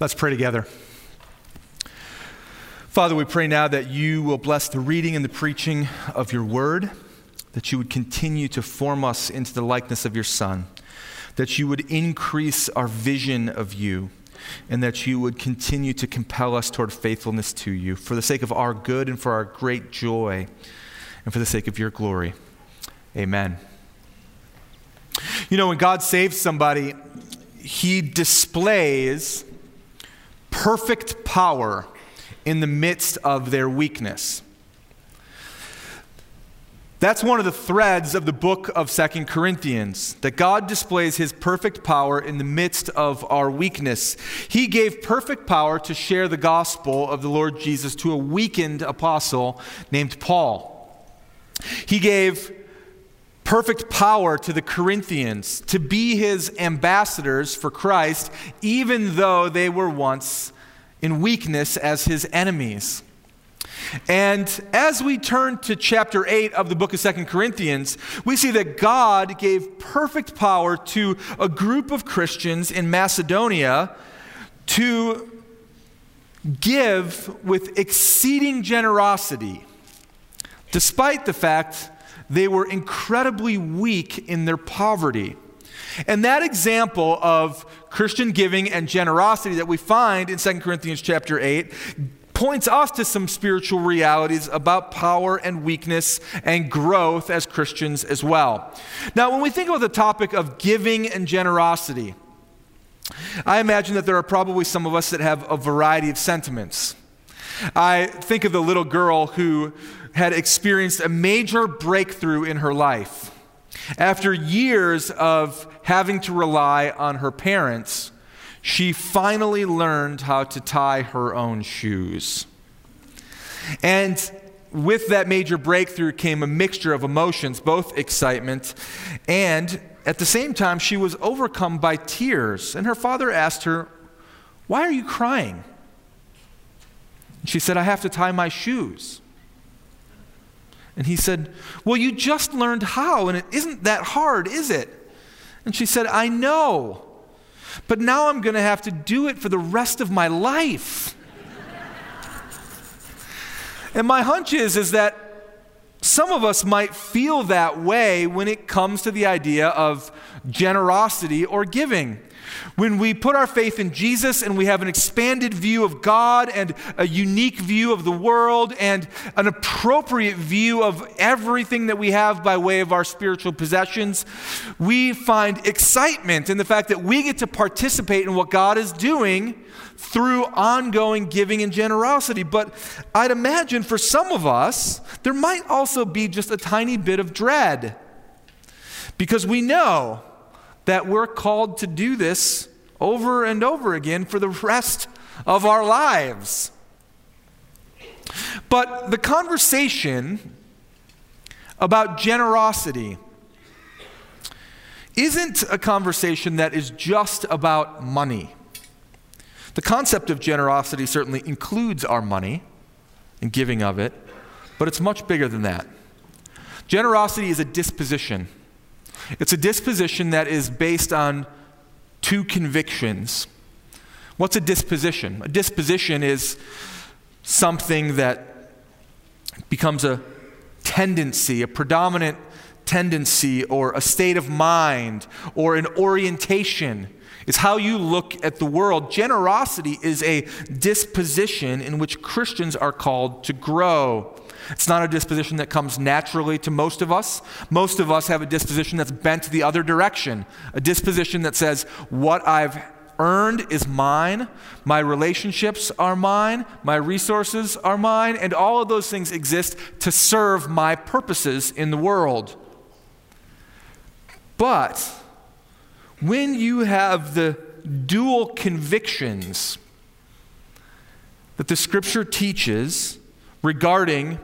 Let's pray together. Father, we pray now that you will bless the reading and the preaching of your word, that you would continue to form us into the likeness of your Son, that you would increase our vision of you, and that you would continue to compel us toward faithfulness to you for the sake of our good and for our great joy, and for the sake of your glory. Amen. You know, when God saves somebody, he displays perfect power in the midst of their weakness. That's one of the threads of the book of Second Corinthians, that God displays his perfect power in the midst of our weakness. He gave perfect power to share the gospel of the Lord Jesus to a weakened apostle named Paul. He gave perfect power to the Corinthians to be his ambassadors for Christ, even though they were once in weakness as his enemies. And as we turn to chapter 8 of the book of Second Corinthians, we see that God gave perfect power to a group of Christians in Macedonia to give with exceeding generosity, despite the fact they were incredibly weak in their poverty. And that example of Christian giving and generosity that we find in 2 Corinthians chapter 8 points us to some spiritual realities about power and weakness and growth as Christians as well. Now, when we think about the topic of giving and generosity, I imagine that there are probably some of us that have a variety of sentiments. I think of the little girl who had experienced a major breakthrough in her life. After years of having to rely on her parents, she finally learned how to tie her own shoes. And with that major breakthrough came a mixture of emotions, both excitement and at the same time, she was overcome by tears. And her father asked her, Why are you crying? She said, I have to tie my shoes. And he said, Well, you just learned how, and it isn't that hard, is it? And she said, I know, but now I'm going to have to do it for the rest of my life. and my hunch is, is that some of us might feel that way when it comes to the idea of generosity or giving. When we put our faith in Jesus and we have an expanded view of God and a unique view of the world and an appropriate view of everything that we have by way of our spiritual possessions, we find excitement in the fact that we get to participate in what God is doing through ongoing giving and generosity. But I'd imagine for some of us, there might also be just a tiny bit of dread because we know that we're called to do this over and over again for the rest of our lives. But the conversation about generosity isn't a conversation that is just about money. The concept of generosity certainly includes our money and giving of it, but it's much bigger than that. Generosity is a disposition. It's a disposition that is based on two convictions. What's a disposition? A disposition is something that becomes a tendency, a predominant tendency, or a state of mind, or an orientation. It's how you look at the world. Generosity is a disposition in which Christians are called to grow. It's not a disposition that comes naturally to most of us. Most of us have a disposition that's bent the other direction, a disposition that says, What I've earned is mine, my relationships are mine, my resources are mine, and all of those things exist to serve my purposes in the world. But when you have the dual convictions that the scripture teaches regarding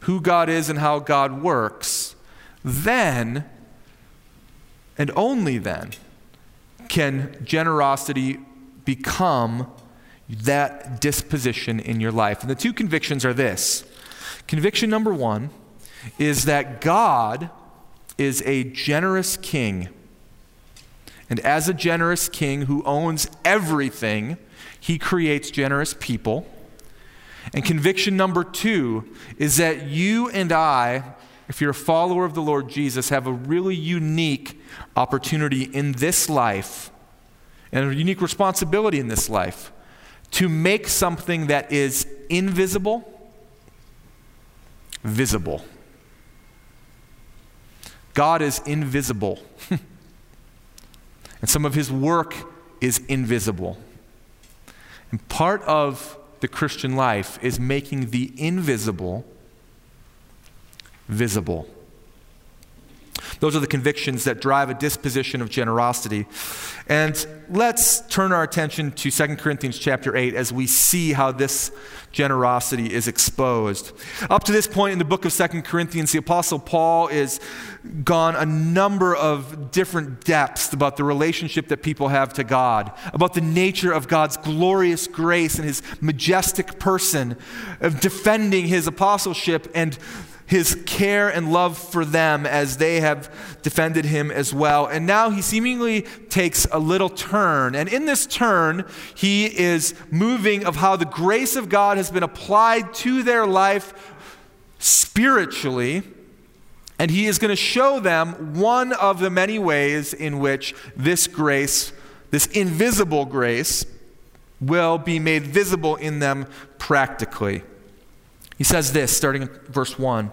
who God is and how God works, then, and only then, can generosity become that disposition in your life. And the two convictions are this conviction number one is that God is a generous king, And as a generous king who owns everything, he creates generous people. And conviction number two is that you and I, if you're a follower of the Lord Jesus, have a really unique opportunity in this life and a unique responsibility in this life to make something that is invisible visible. God is invisible, and some of his work is invisible. And part of the Christian life is making the invisible visible. Those are the convictions that drive a disposition of generosity. And let's turn our attention to 2 Corinthians chapter 8 as we see how this generosity is exposed. Up to this point in the book of 2 Corinthians, the apostle Paul is gone a number of different depths about the relationship that people have to God, about the nature of God's glorious grace and his majestic person, of defending his apostleship and his care and love for them as they have defended him as well. And now he seemingly takes a little turn. And in this turn, he is moving of how the grace of God has been applied to their life spiritually. And he is going to show them one of the many ways in which this grace, this invisible grace, will be made visible in them practically. He says this, starting in verse 1.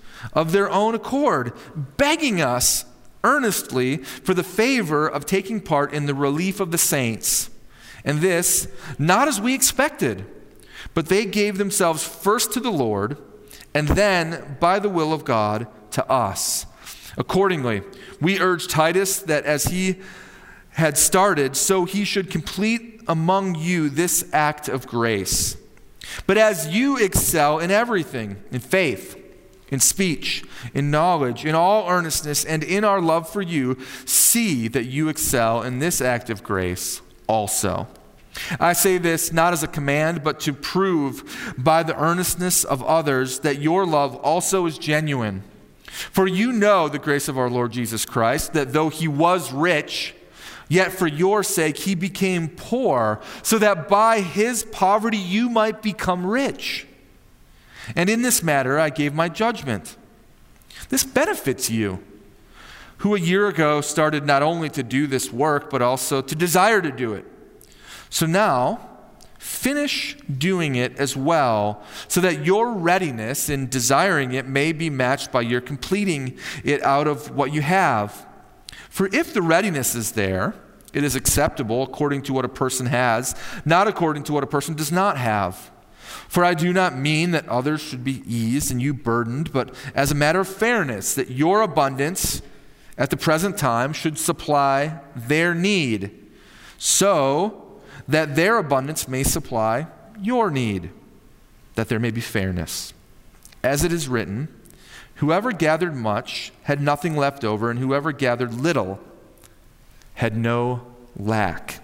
of their own accord, begging us earnestly for the favor of taking part in the relief of the saints. And this, not as we expected, but they gave themselves first to the Lord, and then, by the will of God, to us. Accordingly, we urge Titus that as he had started, so he should complete among you this act of grace. But as you excel in everything, in faith, in speech, in knowledge, in all earnestness, and in our love for you, see that you excel in this act of grace also. I say this not as a command, but to prove by the earnestness of others that your love also is genuine. For you know the grace of our Lord Jesus Christ, that though he was rich, Yet for your sake he became poor, so that by his poverty you might become rich. And in this matter, I gave my judgment. This benefits you, who a year ago started not only to do this work, but also to desire to do it. So now, finish doing it as well, so that your readiness in desiring it may be matched by your completing it out of what you have. For if the readiness is there, it is acceptable according to what a person has, not according to what a person does not have. For I do not mean that others should be eased and you burdened, but as a matter of fairness, that your abundance at the present time should supply their need, so that their abundance may supply your need, that there may be fairness. As it is written, whoever gathered much had nothing left over, and whoever gathered little had no lack.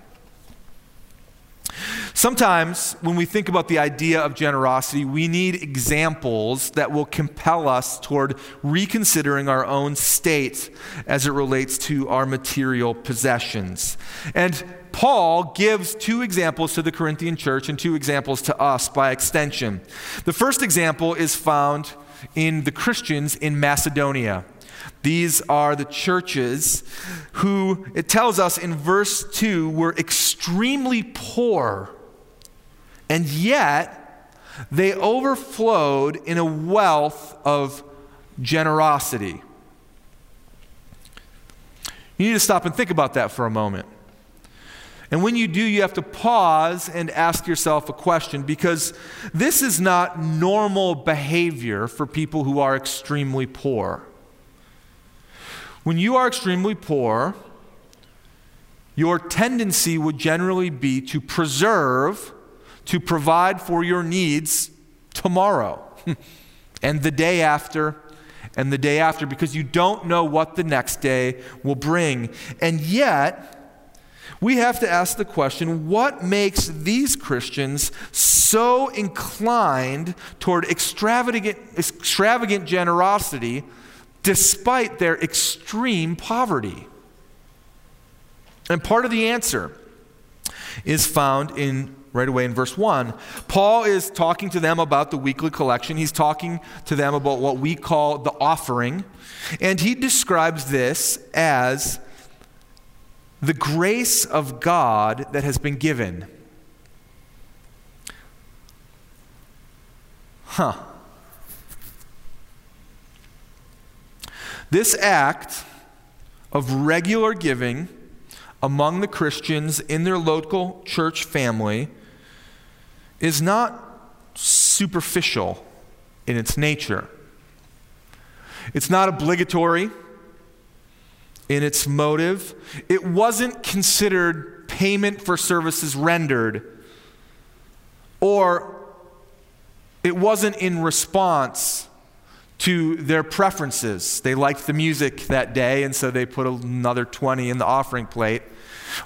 Sometimes, when we think about the idea of generosity, we need examples that will compel us toward reconsidering our own state as it relates to our material possessions. And Paul gives two examples to the Corinthian church and two examples to us by extension. The first example is found in the Christians in Macedonia. These are the churches who, it tells us in verse 2, were extremely poor and yet, they overflowed in a wealth of generosity. You need to stop and think about that for a moment. And when you do, you have to pause and ask yourself a question because this is not normal behavior for people who are extremely poor. When you are extremely poor, your tendency would generally be to preserve, to provide for your needs tomorrow and the day after and the day after because you don't know what the next day will bring. And yet, we have to ask the question what makes these Christians so inclined toward extravagant, extravagant generosity despite their extreme poverty? And part of the answer is found in right away in verse 1. Paul is talking to them about the weekly collection. He's talking to them about what we call the offering. And he describes this as the grace of God that has been given. Huh. This act of regular giving among the Christians in their local church family is not superficial in its nature. It's not obligatory in its motive. It wasn't considered payment for services rendered, or it wasn't in response to their preferences. They liked the music that day, and so they put another 20 in the offering plate.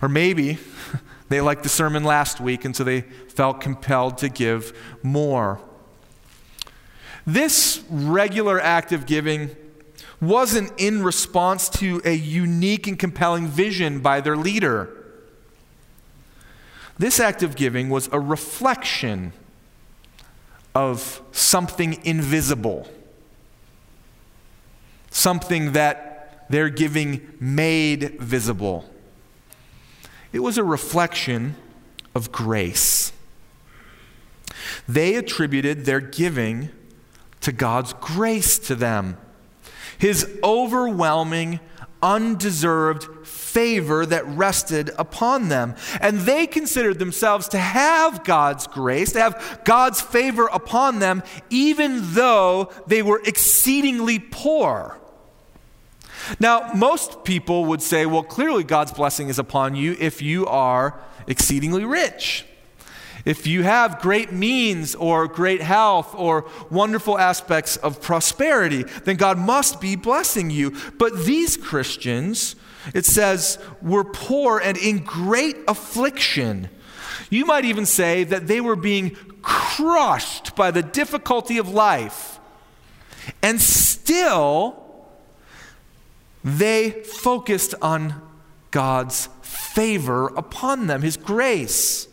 Or maybe they liked the sermon last week, and so they felt compelled to give more. This regular act of giving wasn't in response to a unique and compelling vision by their leader. This act of giving was a reflection of something invisible, something that their giving made visible. It was a reflection of grace. They attributed their giving to God's grace to them his overwhelming, undeserved favor that rested upon them. And they considered themselves to have God's grace, to have God's favor upon them, even though they were exceedingly poor. Now, most people would say, well, clearly God's blessing is upon you if you are exceedingly rich. If you have great means or great health or wonderful aspects of prosperity, then God must be blessing you. But these Christians, it says, were poor and in great affliction. You might even say that they were being crushed by the difficulty of life. And still, they focused on God's favor upon them, His grace.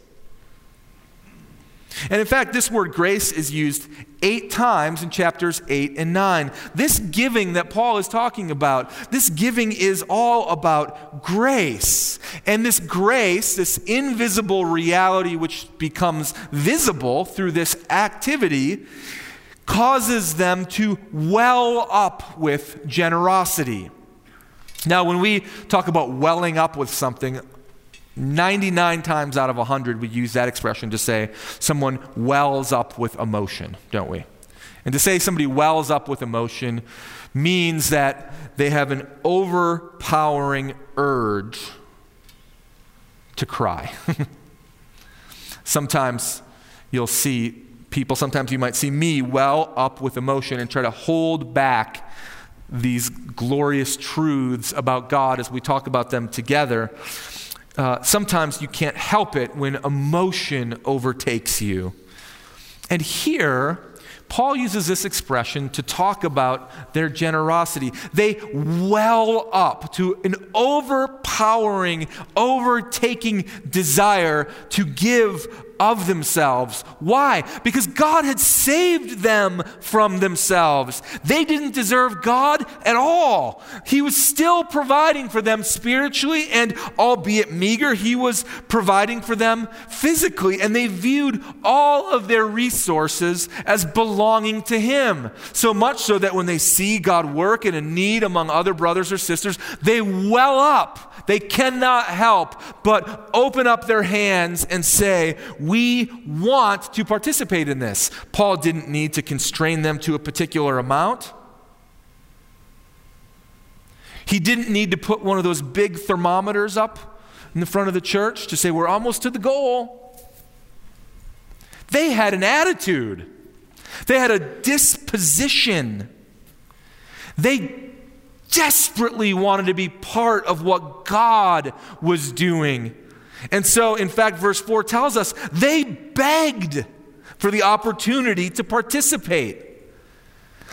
And in fact, this word grace is used eight times in chapters 8 and 9. This giving that Paul is talking about, this giving is all about grace. And this grace, this invisible reality which becomes visible through this activity, causes them to well up with generosity. Now, when we talk about welling up with something, 99 times out of 100, we use that expression to say someone wells up with emotion, don't we? And to say somebody wells up with emotion means that they have an overpowering urge to cry. sometimes you'll see people, sometimes you might see me well up with emotion and try to hold back these glorious truths about God as we talk about them together uh, sometimes you can't help it when emotion overtakes you. And here, Paul uses this expression to talk about their generosity. They well up to an overpowering, overtaking desire to give of themselves. Why? Because God had saved them from themselves. They didn't deserve God at all. He was still providing for them spiritually, and albeit meager, He was providing for them physically. And they viewed all of their resources as belonging to Him. So much so that when they see God work in a need among other brothers or sisters, they well up they cannot help but open up their hands and say, We want to participate in this. Paul didn't need to constrain them to a particular amount. He didn't need to put one of those big thermometers up in the front of the church to say, We're almost to the goal. They had an attitude, they had a disposition. They desperately wanted to be part of what God was doing. And so, in fact, verse 4 tells us they begged for the opportunity to participate.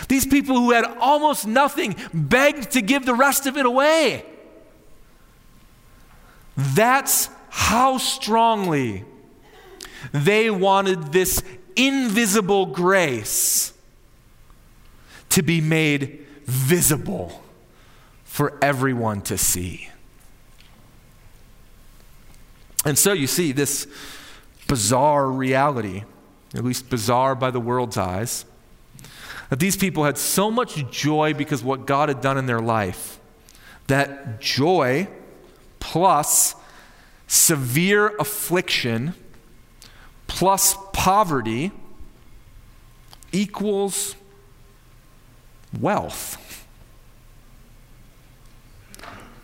These people who had almost nothing begged to give the rest of it away. That's how strongly they wanted this invisible grace to be made visible for everyone to see. And so you see this bizarre reality, at least bizarre by the world's eyes, that these people had so much joy because what God had done in their life that joy plus severe affliction plus poverty equals wealth.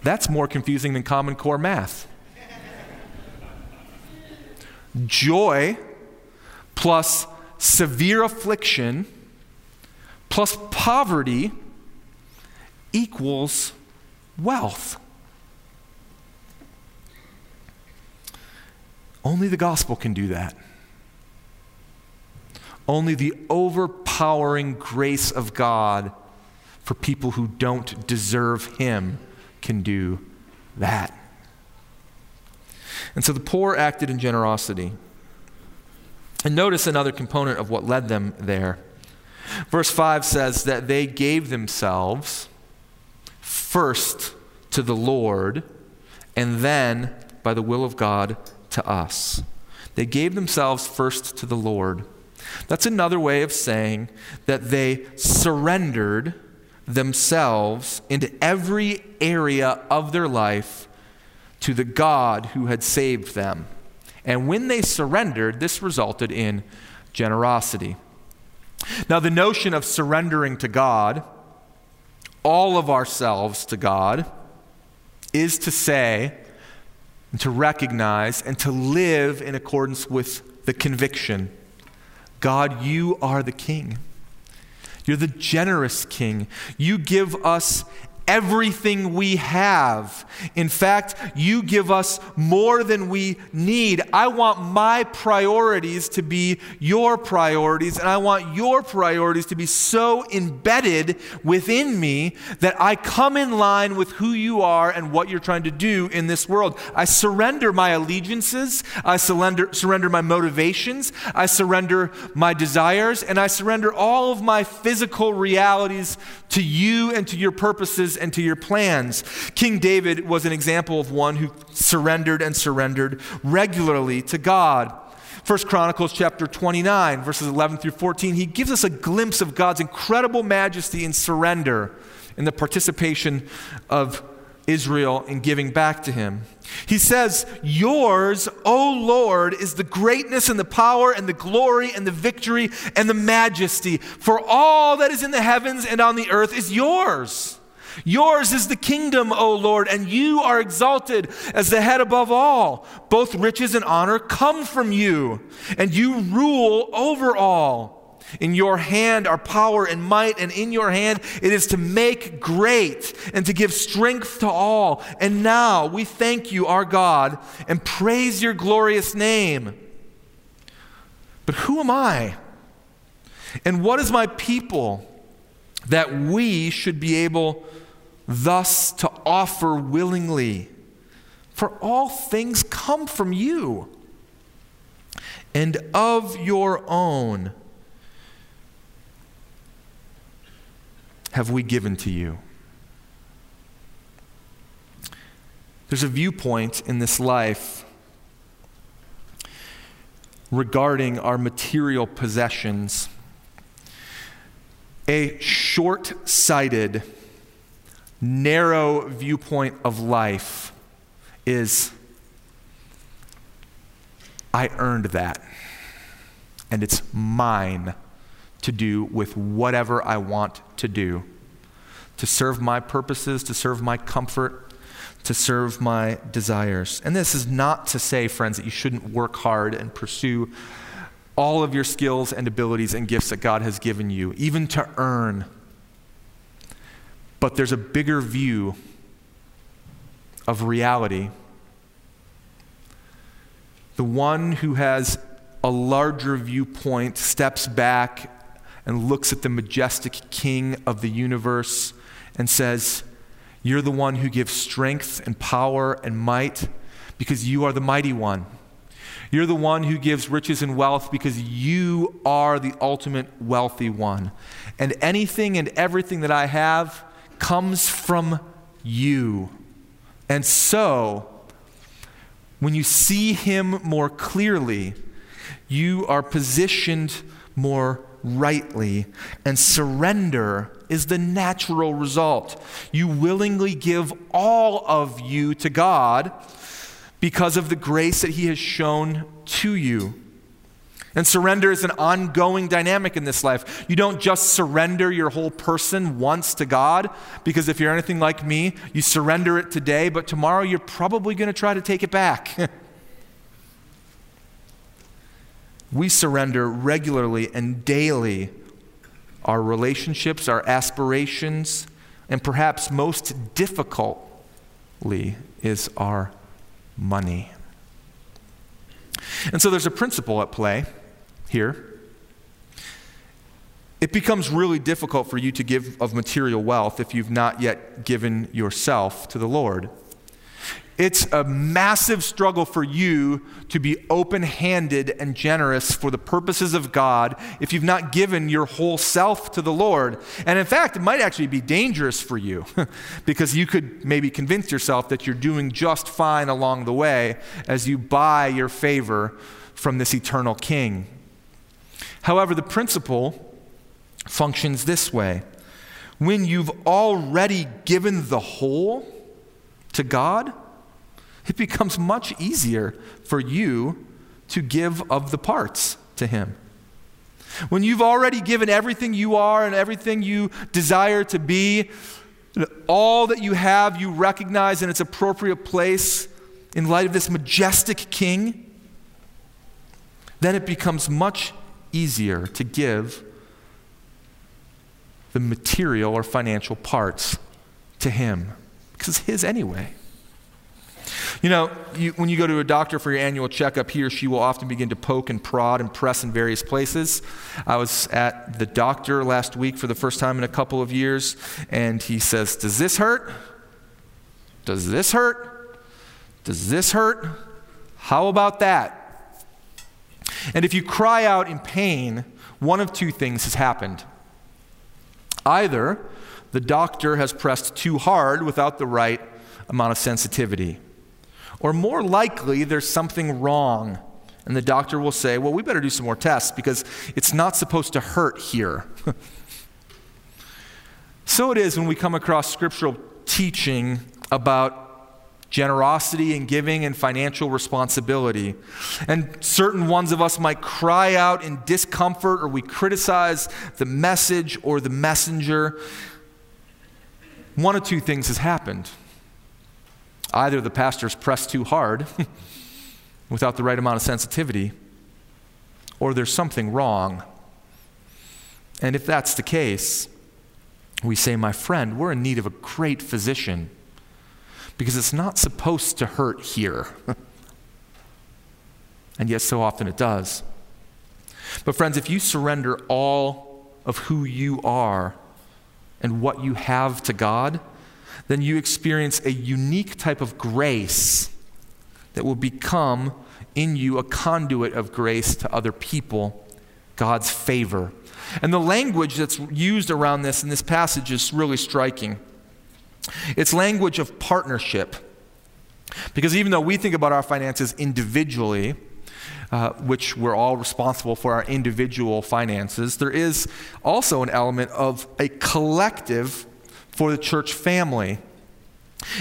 That's more confusing than Common Core math. Joy plus severe affliction plus poverty equals wealth. Only the gospel can do that. Only the overpowering grace of God for people who don't deserve Him can do that. And so the poor acted in generosity. And notice another component of what led them there. Verse 5 says that they gave themselves first to the Lord and then, by the will of God, to us. They gave themselves first to the Lord. That's another way of saying that they surrendered themselves into every area of their life to the God who had saved them. And when they surrendered, this resulted in generosity. Now, the notion of surrendering to God, all of ourselves to God, is to say, and to recognize, and to live in accordance with the conviction God, you are the King. You're the generous King. You give us everything we have. In fact, you give us more than we need. I want my priorities to be your priorities, and I want your priorities to be so embedded within me that I come in line with who you are and what you're trying to do in this world. I surrender my allegiances, I surrender, surrender my motivations, I surrender my desires, and I surrender all of my physical realities to you and to your purposes and to your plans. King David was an example of one who surrendered and surrendered regularly to God. First Chronicles chapter 29, verses 11 through 14, he gives us a glimpse of God's incredible majesty in surrender in the participation of Israel in giving back to him. He says, Yours, O Lord, is the greatness and the power and the glory and the victory and the majesty. For all that is in the heavens and on the earth is yours. Yours is the kingdom, O Lord, and you are exalted as the head above all. Both riches and honor come from you, and you rule over all. In your hand are power and might, and in your hand it is to make great and to give strength to all. And now we thank you, our God, and praise your glorious name. But who am I? And what is my people that we should be able thus to offer willingly? For all things come from you, and of your own have we given to you? There's a viewpoint in this life regarding our material possessions, a short sighted, narrow viewpoint of life is I earned that, and it's mine to do with whatever I want to do, to serve my purposes, to serve my comfort, to serve my desires. And this is not to say, friends, that you shouldn't work hard and pursue all of your skills and abilities and gifts that God has given you, even to earn. But there's a bigger view of reality. The one who has a larger viewpoint steps back and looks at the majestic king of the universe and says, You're the one who gives strength and power and might because you are the mighty one. You're the one who gives riches and wealth because you are the ultimate wealthy one. And anything and everything that I have comes from you. And so, when you see him more clearly, you are positioned more rightly, and surrender is the natural result. You willingly give all of you to God because of the grace that He has shown to you. And surrender is an ongoing dynamic in this life. You don't just surrender your whole person once to God, because if you're anything like me, you surrender it today, but tomorrow you're probably going to try to take it back. we surrender regularly and daily our relationships, our aspirations, and perhaps most difficultly is our money. And so there's a principle at play here. It becomes really difficult for you to give of material wealth if you've not yet given yourself to the Lord. It's a massive struggle for you to be open handed and generous for the purposes of God if you've not given your whole self to the Lord. And in fact, it might actually be dangerous for you because you could maybe convince yourself that you're doing just fine along the way as you buy your favor from this eternal King. However, the principle functions this way when you've already given the whole to God, it becomes much easier for you to give of the parts to Him. When you've already given everything you are and everything you desire to be, all that you have, you recognize in its appropriate place in light of this majestic King, then it becomes much easier to give the material or financial parts to Him because it's His anyway. You know, you, when you go to a doctor for your annual checkup, he or she will often begin to poke and prod and press in various places. I was at the doctor last week for the first time in a couple of years, and he says, Does this hurt? Does this hurt? Does this hurt? How about that? And if you cry out in pain, one of two things has happened. Either the doctor has pressed too hard without the right amount of sensitivity. Or more likely, there's something wrong. And the doctor will say, Well, we better do some more tests because it's not supposed to hurt here. so it is when we come across scriptural teaching about generosity and giving and financial responsibility. And certain ones of us might cry out in discomfort or we criticize the message or the messenger. One of two things has happened. Either the pastor's pressed too hard without the right amount of sensitivity, or there's something wrong. And if that's the case, we say, My friend, we're in need of a great physician because it's not supposed to hurt here. and yet, so often it does. But, friends, if you surrender all of who you are and what you have to God, then you experience a unique type of grace that will become in you a conduit of grace to other people, God's favor. And the language that's used around this in this passage is really striking. It's language of partnership. Because even though we think about our finances individually, uh, which we're all responsible for our individual finances, there is also an element of a collective for the church family.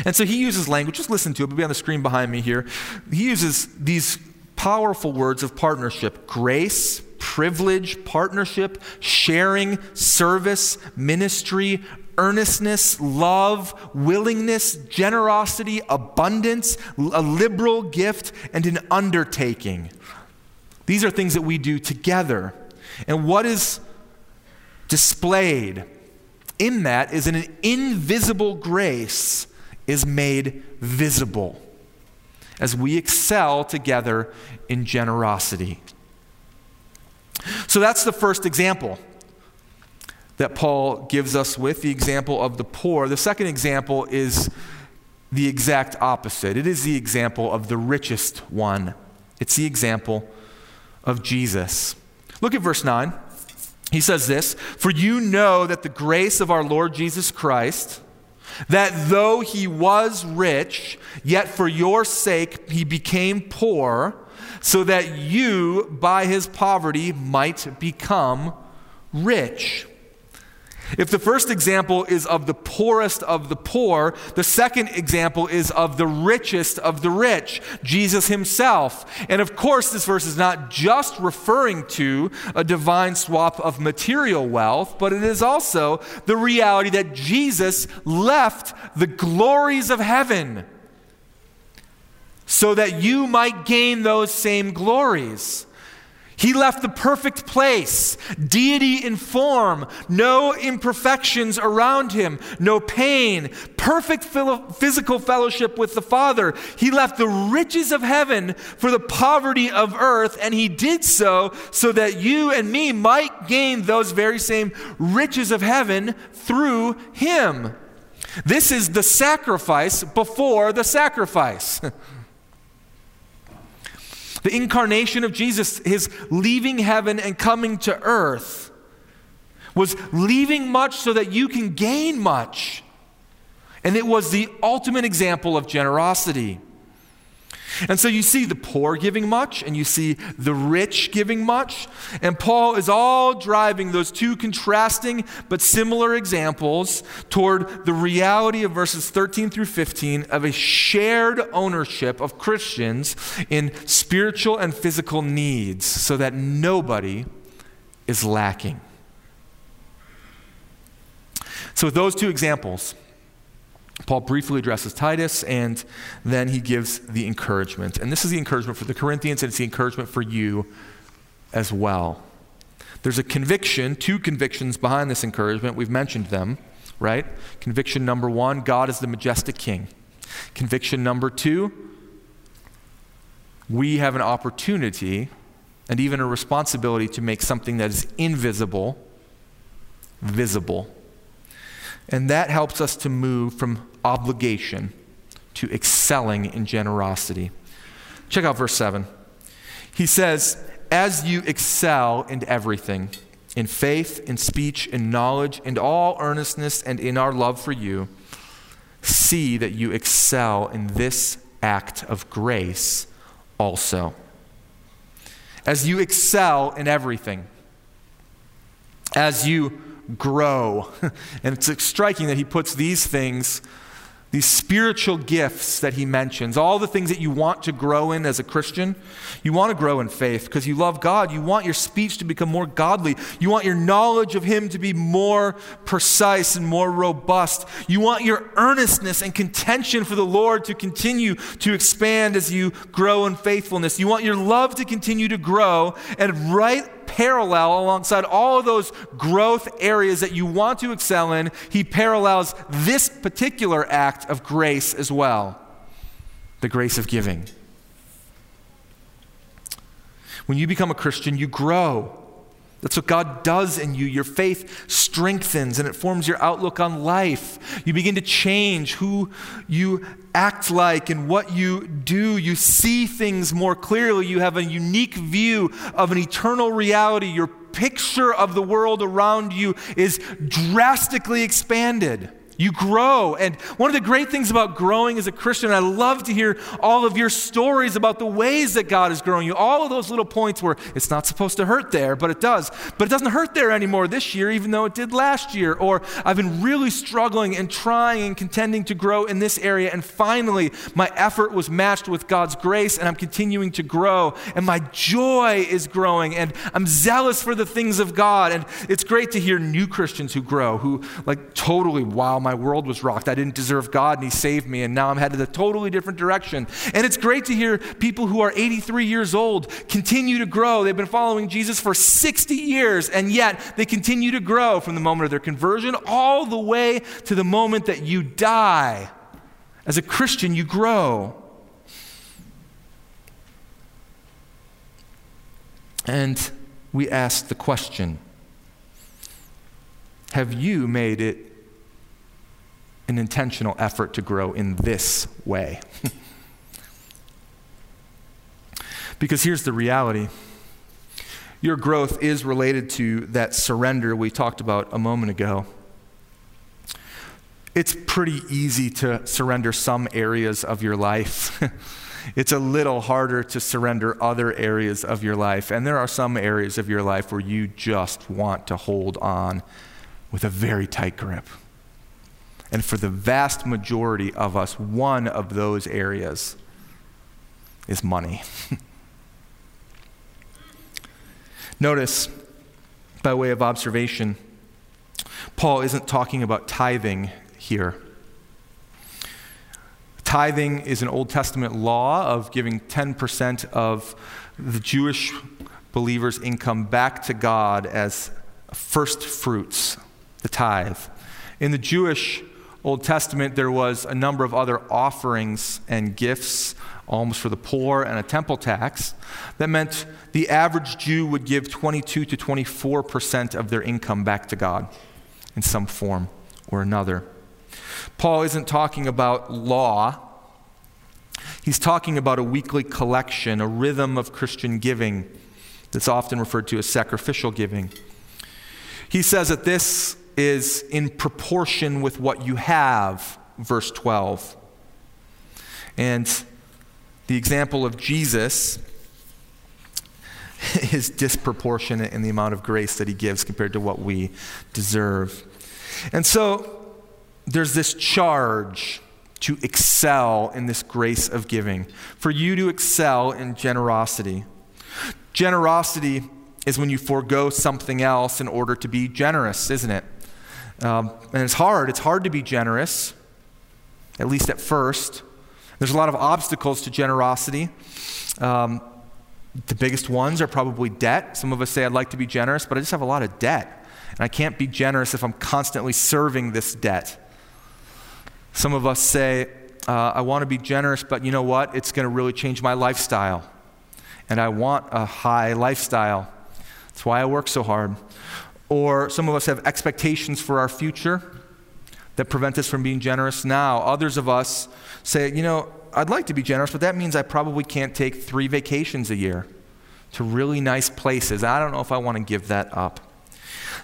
And so he uses language, just listen to it, it'll be on the screen behind me here. He uses these powerful words of partnership grace, privilege, partnership, sharing, service, ministry, earnestness, love, willingness, generosity, abundance, a liberal gift, and an undertaking. These are things that we do together. And what is displayed in that is an invisible grace is made visible as we excel together in generosity. So that's the first example that Paul gives us with the example of the poor. The second example is the exact opposite. It is the example of the richest one. It's the example of Jesus. Look at verse 9. He says this For you know that the grace of our Lord Jesus Christ, that though he was rich, yet for your sake he became poor, so that you by his poverty might become rich. If the first example is of the poorest of the poor, the second example is of the richest of the rich, Jesus himself. And of course, this verse is not just referring to a divine swap of material wealth, but it is also the reality that Jesus left the glories of heaven so that you might gain those same glories. He left the perfect place, deity in form, no imperfections around him, no pain, perfect physical fellowship with the Father. He left the riches of heaven for the poverty of earth, and he did so so that you and me might gain those very same riches of heaven through him. This is the sacrifice before the sacrifice. The incarnation of Jesus, his leaving heaven and coming to earth, was leaving much so that you can gain much. And it was the ultimate example of generosity. And so you see the poor giving much, and you see the rich giving much. And Paul is all driving those two contrasting but similar examples toward the reality of verses 13 through 15 of a shared ownership of Christians in spiritual and physical needs so that nobody is lacking. So, with those two examples, Paul briefly addresses Titus and then he gives the encouragement. And this is the encouragement for the Corinthians and it's the encouragement for you as well. There's a conviction, two convictions behind this encouragement. We've mentioned them, right? Conviction number one God is the majestic king. Conviction number two we have an opportunity and even a responsibility to make something that is invisible visible. And that helps us to move from obligation to excelling in generosity. Check out verse 7. He says, As you excel in everything, in faith, in speech, in knowledge, in all earnestness, and in our love for you, see that you excel in this act of grace also. As you excel in everything, as you grow. and it's striking that he puts these things these spiritual gifts that he mentions, all the things that you want to grow in as a Christian. You want to grow in faith because you love God. You want your speech to become more godly. You want your knowledge of him to be more precise and more robust. You want your earnestness and contention for the Lord to continue to expand as you grow in faithfulness. You want your love to continue to grow. And right parallel alongside all of those growth areas that you want to excel in, he parallels this particular act of grace as well the grace of giving. When you become a Christian, you grow. That's what God does in you. Your faith strengthens and it forms your outlook on life. You begin to change who you act like and what you do. You see things more clearly. You have a unique view of an eternal reality. Your picture of the world around you is drastically expanded. You grow. And one of the great things about growing as a Christian, I love to hear all of your stories about the ways that God is growing you. All of those little points where it's not supposed to hurt there, but it does. But it doesn't hurt there anymore this year, even though it did last year. Or I've been really struggling and trying and contending to grow in this area. And finally, my effort was matched with God's grace, and I'm continuing to grow. And my joy is growing, and I'm zealous for the things of God. And it's great to hear new Christians who grow, who like totally, wow, my my world was rocked. I didn't deserve God, and He saved me, and now I'm headed a totally different direction. And it's great to hear people who are 83 years old continue to grow. They've been following Jesus for 60 years, and yet they continue to grow from the moment of their conversion all the way to the moment that you die. As a Christian, you grow. And we ask the question Have you made it an intentional effort to grow in this way. because here's the reality your growth is related to that surrender we talked about a moment ago. It's pretty easy to surrender some areas of your life. it's a little harder to surrender other areas of your life. And there are some areas of your life where you just want to hold on with a very tight grip. And for the vast majority of us, one of those areas is money. Notice, by way of observation, Paul isn't talking about tithing here. Tithing is an Old Testament law of giving 10% of the Jewish believer's income back to God as first fruits, the tithe. In the Jewish Old Testament, there was a number of other offerings and gifts, alms for the poor, and a temple tax. That meant the average Jew would give 22 to 24 percent of their income back to God in some form or another. Paul isn't talking about law. He's talking about a weekly collection, a rhythm of Christian giving that's often referred to as sacrificial giving. He says that this is in proportion with what you have, verse 12. And the example of Jesus is disproportionate in the amount of grace that he gives compared to what we deserve. And so there's this charge to excel in this grace of giving, for you to excel in generosity. Generosity is when you forego something else in order to be generous, isn't it? Um, and it's hard. It's hard to be generous, at least at first. There's a lot of obstacles to generosity. Um, the biggest ones are probably debt. Some of us say, I'd like to be generous, but I just have a lot of debt. And I can't be generous if I'm constantly serving this debt. Some of us say, uh, I want to be generous, but you know what? It's going to really change my lifestyle. And I want a high lifestyle. That's why I work so hard. Or some of us have expectations for our future that prevent us from being generous now. Others of us say, you know, I'd like to be generous, but that means I probably can't take three vacations a year to really nice places. I don't know if I want to give that up.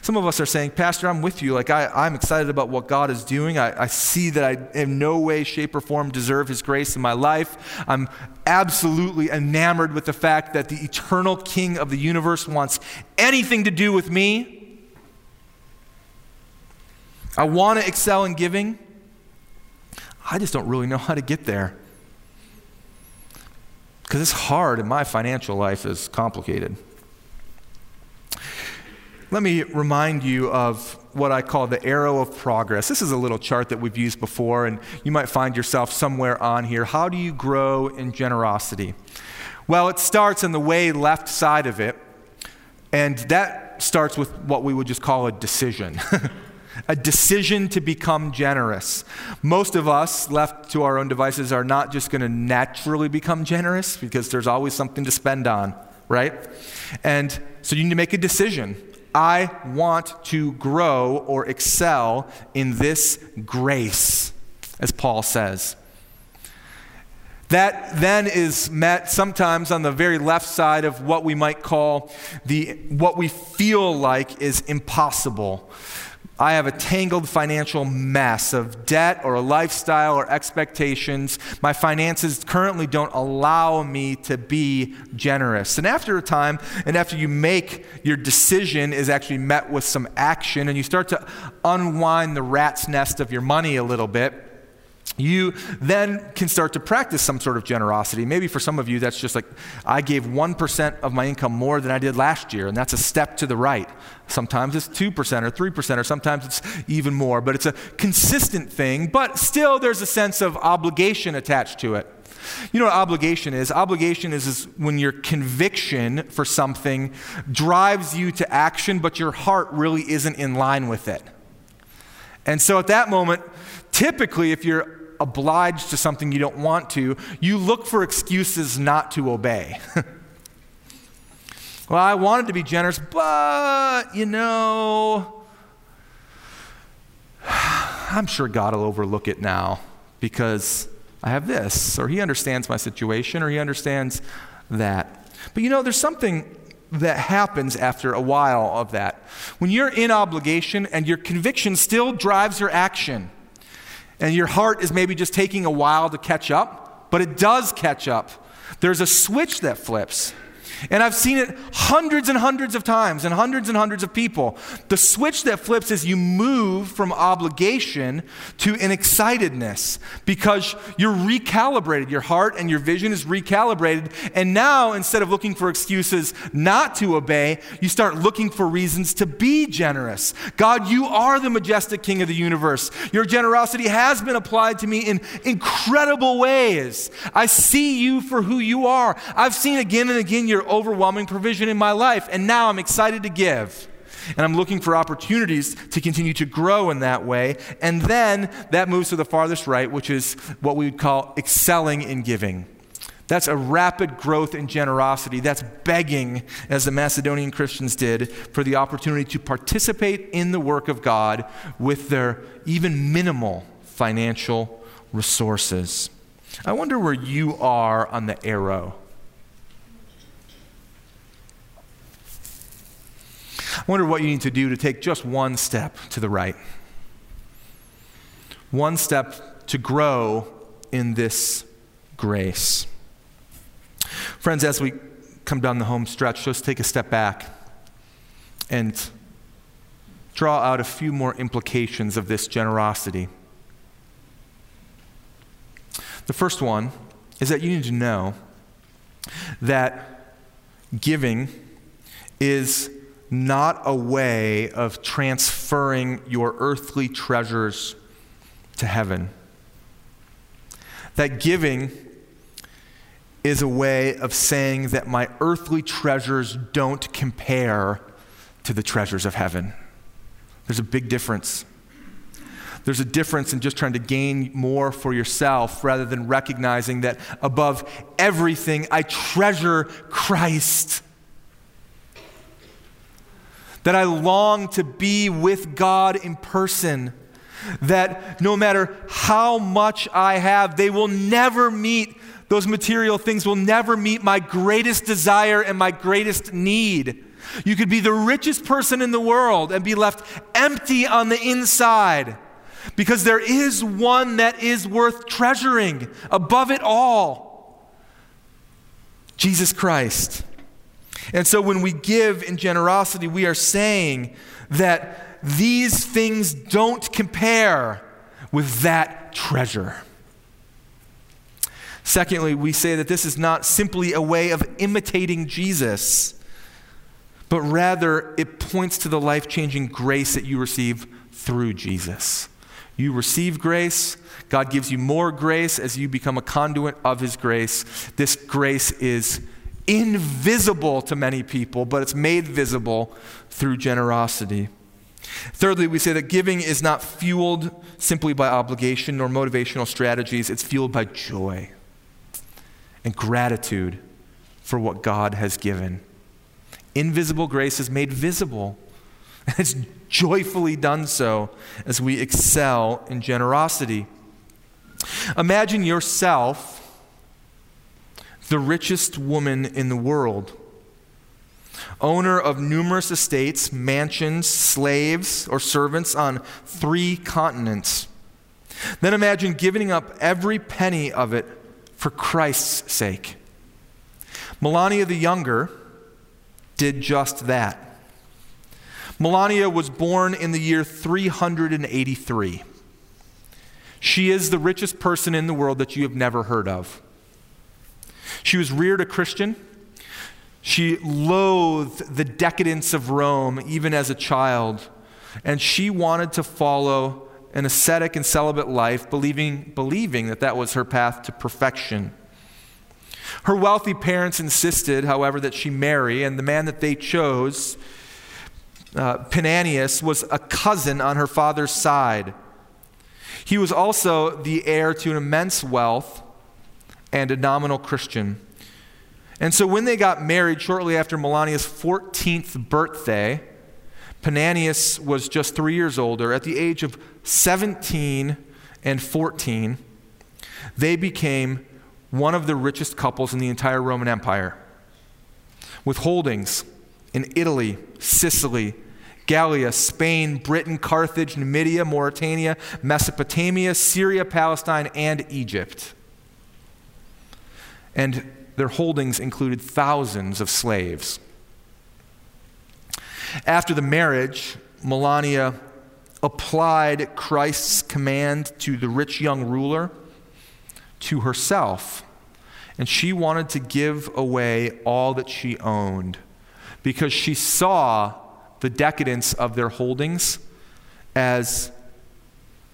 Some of us are saying, Pastor, I'm with you. Like, I, am excited about what God is doing. I, I see that I in no way, shape, or form deserve His grace in my life. I'm absolutely enamored with the fact that the eternal King of the universe wants anything to do with me. I want to excel in giving. I just don't really know how to get there. Because it's hard and my financial life is complicated. Let me remind you of what I call the arrow of progress. This is a little chart that we've used before, and you might find yourself somewhere on here. How do you grow in generosity? Well, it starts on the way left side of it, and that starts with what we would just call a decision. a decision to become generous. Most of us, left to our own devices, are not just going to naturally become generous because there's always something to spend on, right? And so you need to make a decision. I want to grow or excel in this grace, as Paul says. That then is met sometimes on the very left side of what we might call the what we feel like is impossible I have a tangled financial mess of debt or a lifestyle or expectations. My finances currently don't allow me to be generous. And after a time, and after you make your decision is actually met with some action, and you start to unwind the rat's nest of your money a little bit, you then can start to practice some sort of generosity. Maybe for some of you, that's just like, I gave 1% of my income more than I did last year, and that's a step to the right. Sometimes it's 2% or 3%, or sometimes it's even more, but it's a consistent thing, but still there's a sense of obligation attached to it. You know what obligation is? Obligation is, is when your conviction for something drives you to action, but your heart really isn't in line with it. And so at that moment, typically, if you're obliged to something you don't want to, you look for excuses not to obey. well, I wanted to be generous, but, you know, I'm sure God will overlook it now because I have this, or He understands my situation, or He understands that. But you know, there's something that happens after a while of that. When you're in obligation and your conviction still drives your action, and your heart is maybe just taking a while to catch up, but it does catch up. There's a switch that flips. And I've seen it hundreds and hundreds of times and hundreds and hundreds of people. The switch that flips is you move from obligation to an excitedness because you're recalibrated. Your heart and your vision is recalibrated. And now, instead of looking for excuses not to obey, you start looking for reasons to be generous. God, you are the majestic King of the universe. Your generosity has been applied to me in incredible ways. I see you for who you are. I've seen again and again your overwhelming provision in my life, and now I'm excited to give. And I'm looking for opportunities to continue to grow in that way. And then that moves to the farthest right, which is what we would call excelling in giving. That's a rapid growth in generosity. That's begging, as the Macedonian Christians did, for the opportunity to participate in the work of God with their even minimal financial resources. I wonder where you are on the arrow. I wonder what you need to do to take just one step to the right. One step to grow in this grace. Friends, as we come down the home stretch, let's take a step back and draw out a few more implications of this generosity. The first one is that you need to know that giving is not a way of transferring your earthly treasures to heaven. That giving is a way of saying that my earthly treasures don't compare to the treasures of heaven. There's a big difference. There's a difference in just trying to gain more for yourself rather than recognizing that above everything, I treasure Christ that I long to be with God in person. That no matter how much I have, they will never meet, those material things will never meet my greatest desire and my greatest need. You could be the richest person in the world and be left empty on the inside because there is one that is worth treasuring above it all Jesus Christ. And so when we give in generosity, we are saying that these things don't compare with that treasure. Secondly, we say that this is not simply a way of imitating Jesus, but rather it points to the life changing grace that you receive through Jesus. You receive grace, God gives you more grace as you become a conduit of His grace. This grace is invisible to many people, but it's made visible through generosity. Thirdly, we say that giving is not fueled simply by obligation nor motivational strategies, it's fueled by joy and gratitude for what God has given. Invisible grace is made visible, and it's joyfully done so as we excel in generosity. Imagine yourself the richest woman in the world. owner of numerous estates, mansions, slaves, or servants on three continents. Then imagine giving up every penny of it for Christ's sake. Melania the Younger did just that. Melania was born in the year 383. She is the richest person in the world that you have never heard of. She was reared a Christian. She loathed the decadence of Rome even as a child, and she wanted to follow an ascetic and celibate life, believing, believing that that was her path to perfection. Her wealthy parents insisted, however, that she marry, and the man that they chose, uh, was a cousin on her father's side. He was also the heir to an immense wealth and a nominal Christian. And so when they got married shortly after Melania's 14th birthday, Pinianus was just three years older. At the age of 17 and 14, they became one of the richest couples in the entire Roman Empire, with holdings in Italy, Sicily, Gallia, Spain, Britain, Carthage, Numidia, Mauritania, Mesopotamia, Syria, Palestine, and Egypt. And their holdings included thousands of slaves. After the marriage, Melania applied Christ's command to the rich young ruler to herself. And she wanted to give away all that she owned because she saw the decadence of their holdings as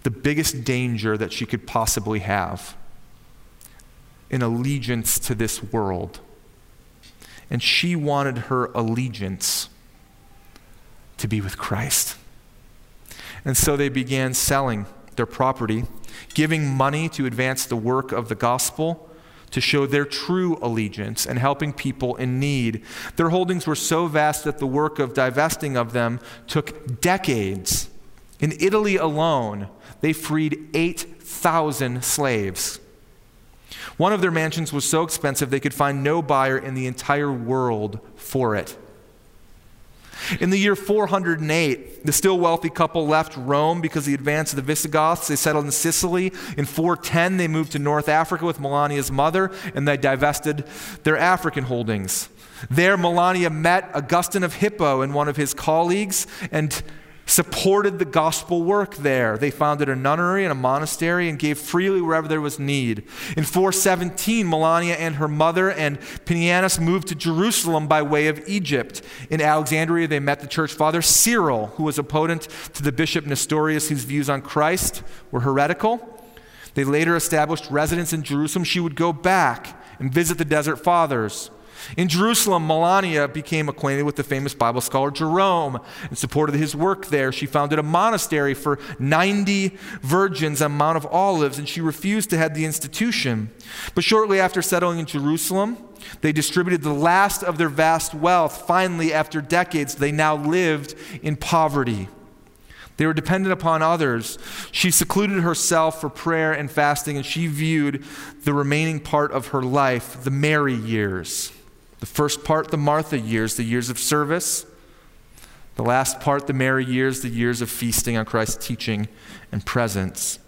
the biggest danger that she could possibly have in allegiance to this world. And she wanted her allegiance to be with Christ. And so they began selling their property, giving money to advance the work of the gospel, to show their true allegiance, and helping people in need. Their holdings were so vast that the work of divesting of them took decades. In Italy alone, they freed 8,000 slaves. One of their mansions was so expensive they could find no buyer in the entire world for it. In the year 408, the still wealthy couple left Rome because of the advance of the Visigoths. They settled in Sicily. In 410, they moved to North Africa with Melania's mother, and they divested their African holdings. There, Melania met Augustine of Hippo and one of his colleagues, and supported the gospel work there. They founded a nunnery and a monastery and gave freely wherever there was need. In 417, Melania and her mother and Pinianus moved to Jerusalem by way of Egypt. In Alexandria, they met the church father Cyril, who was opponent to the bishop Nestorius, whose views on Christ were heretical. They later established residence in Jerusalem. She would go back and visit the desert fathers. In Jerusalem, Melania became acquainted with the famous Bible scholar Jerome and supported his work there. She founded a monastery for 90 virgins on Mount of Olives, and she refused to head the institution. But shortly after settling in Jerusalem, they distributed the last of their vast wealth. Finally, after decades, they now lived in poverty. They were dependent upon others. She secluded herself for prayer and fasting, and she viewed the remaining part of her life, the Mary years the first part, the Martha years, the years of service. The last part, the Mary years, the years of feasting on Christ's teaching and presence.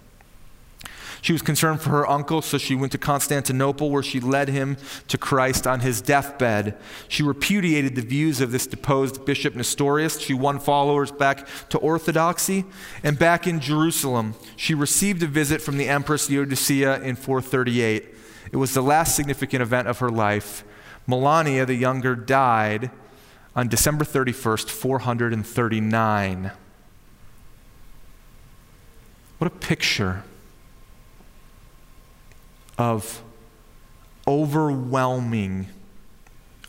She was concerned for her uncle, so she went to Constantinople where she led him to Christ on his deathbed. She repudiated the views of this deposed Bishop Nestorius. She won followers back to orthodoxy. And back in Jerusalem, she received a visit from the Empress Eudocia in 438. It was the last significant event of her life. Melania the Younger died on December 31st, 439. What a picture of overwhelming,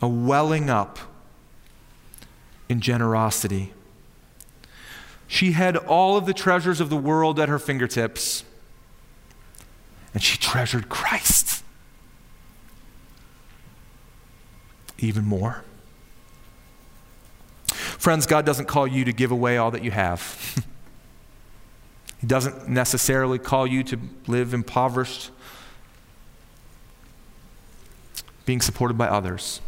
a welling up in generosity. She had all of the treasures of the world at her fingertips, and she treasured Christ. Even more. Friends, God doesn't call you to give away all that you have. he doesn't necessarily call you to live impoverished, being supported by others.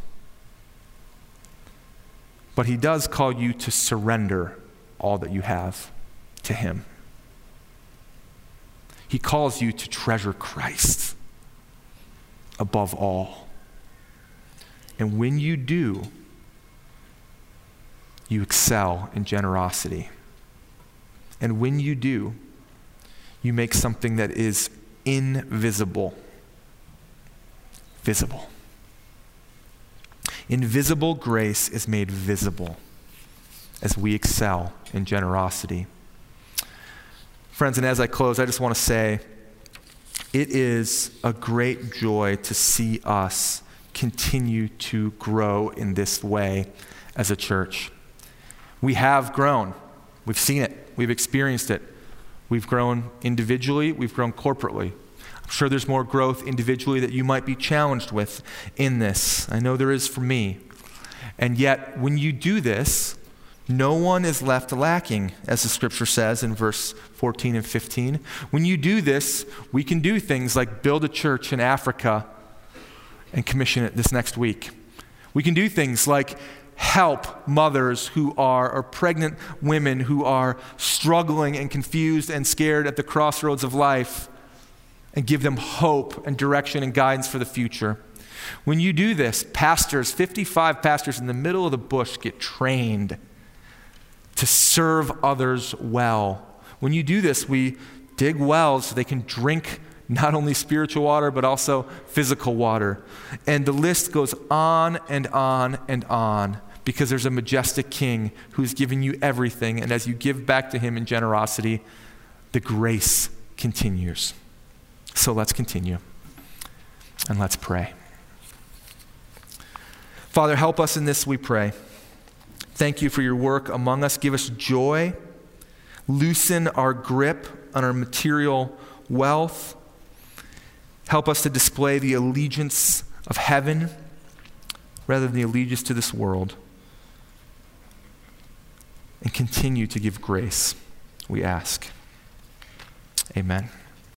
But He does call you to surrender all that you have to Him. He calls you to treasure Christ above all. And when you do, you excel in generosity. And when you do, you make something that is invisible visible. Invisible grace is made visible as we excel in generosity. Friends, and as I close, I just want to say it is a great joy to see us continue to grow in this way as a church. We have grown, we've seen it, we've experienced it. We've grown individually, we've grown corporately. I'm sure there's more growth individually that you might be challenged with in this. I know there is for me. And yet, when you do this, no one is left lacking, as the scripture says in verse 14 and 15. When you do this, we can do things like build a church in Africa and commission it this next week. We can do things like help mothers who are, or pregnant women who are struggling and confused and scared at the crossroads of life and give them hope and direction and guidance for the future. When you do this, pastors, 55 pastors in the middle of the bush, get trained to serve others well. When you do this, we dig wells so they can drink not only spiritual water, but also physical water. And the list goes on and on and on because there's a majestic king who's giving you everything. And as you give back to him in generosity, the grace continues. So let's continue and let's pray. Father, help us in this, we pray. Thank you for your work among us. Give us joy. Loosen our grip on our material wealth. Help us to display the allegiance of heaven rather than the allegiance to this world. And continue to give grace, we ask. Amen.